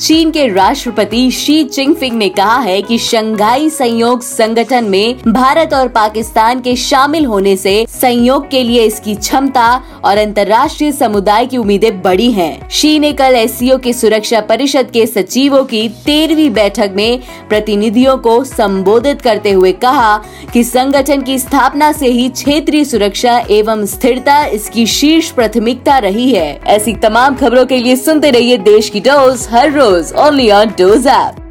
चीन के राष्ट्रपति शी चिंगफिंग ने कहा है कि शंघाई सहयोग संगठन में भारत और पाकिस्तान के शामिल होने से संयोग के लिए इसकी क्षमता और अंतर्राष्ट्रीय समुदाय की उम्मीदें बढ़ी हैं। शी ने कल एस के सुरक्षा परिषद के सचिवों की तेरहवीं बैठक में प्रतिनिधियों को संबोधित करते हुए कहा कि संगठन की स्थापना से ही क्षेत्रीय सुरक्षा एवं स्थिरता इसकी शीर्ष प्राथमिकता रही है ऐसी तमाम खबरों के लिए सुनते रहिए देश की डोज हर रोज Only on Doze app.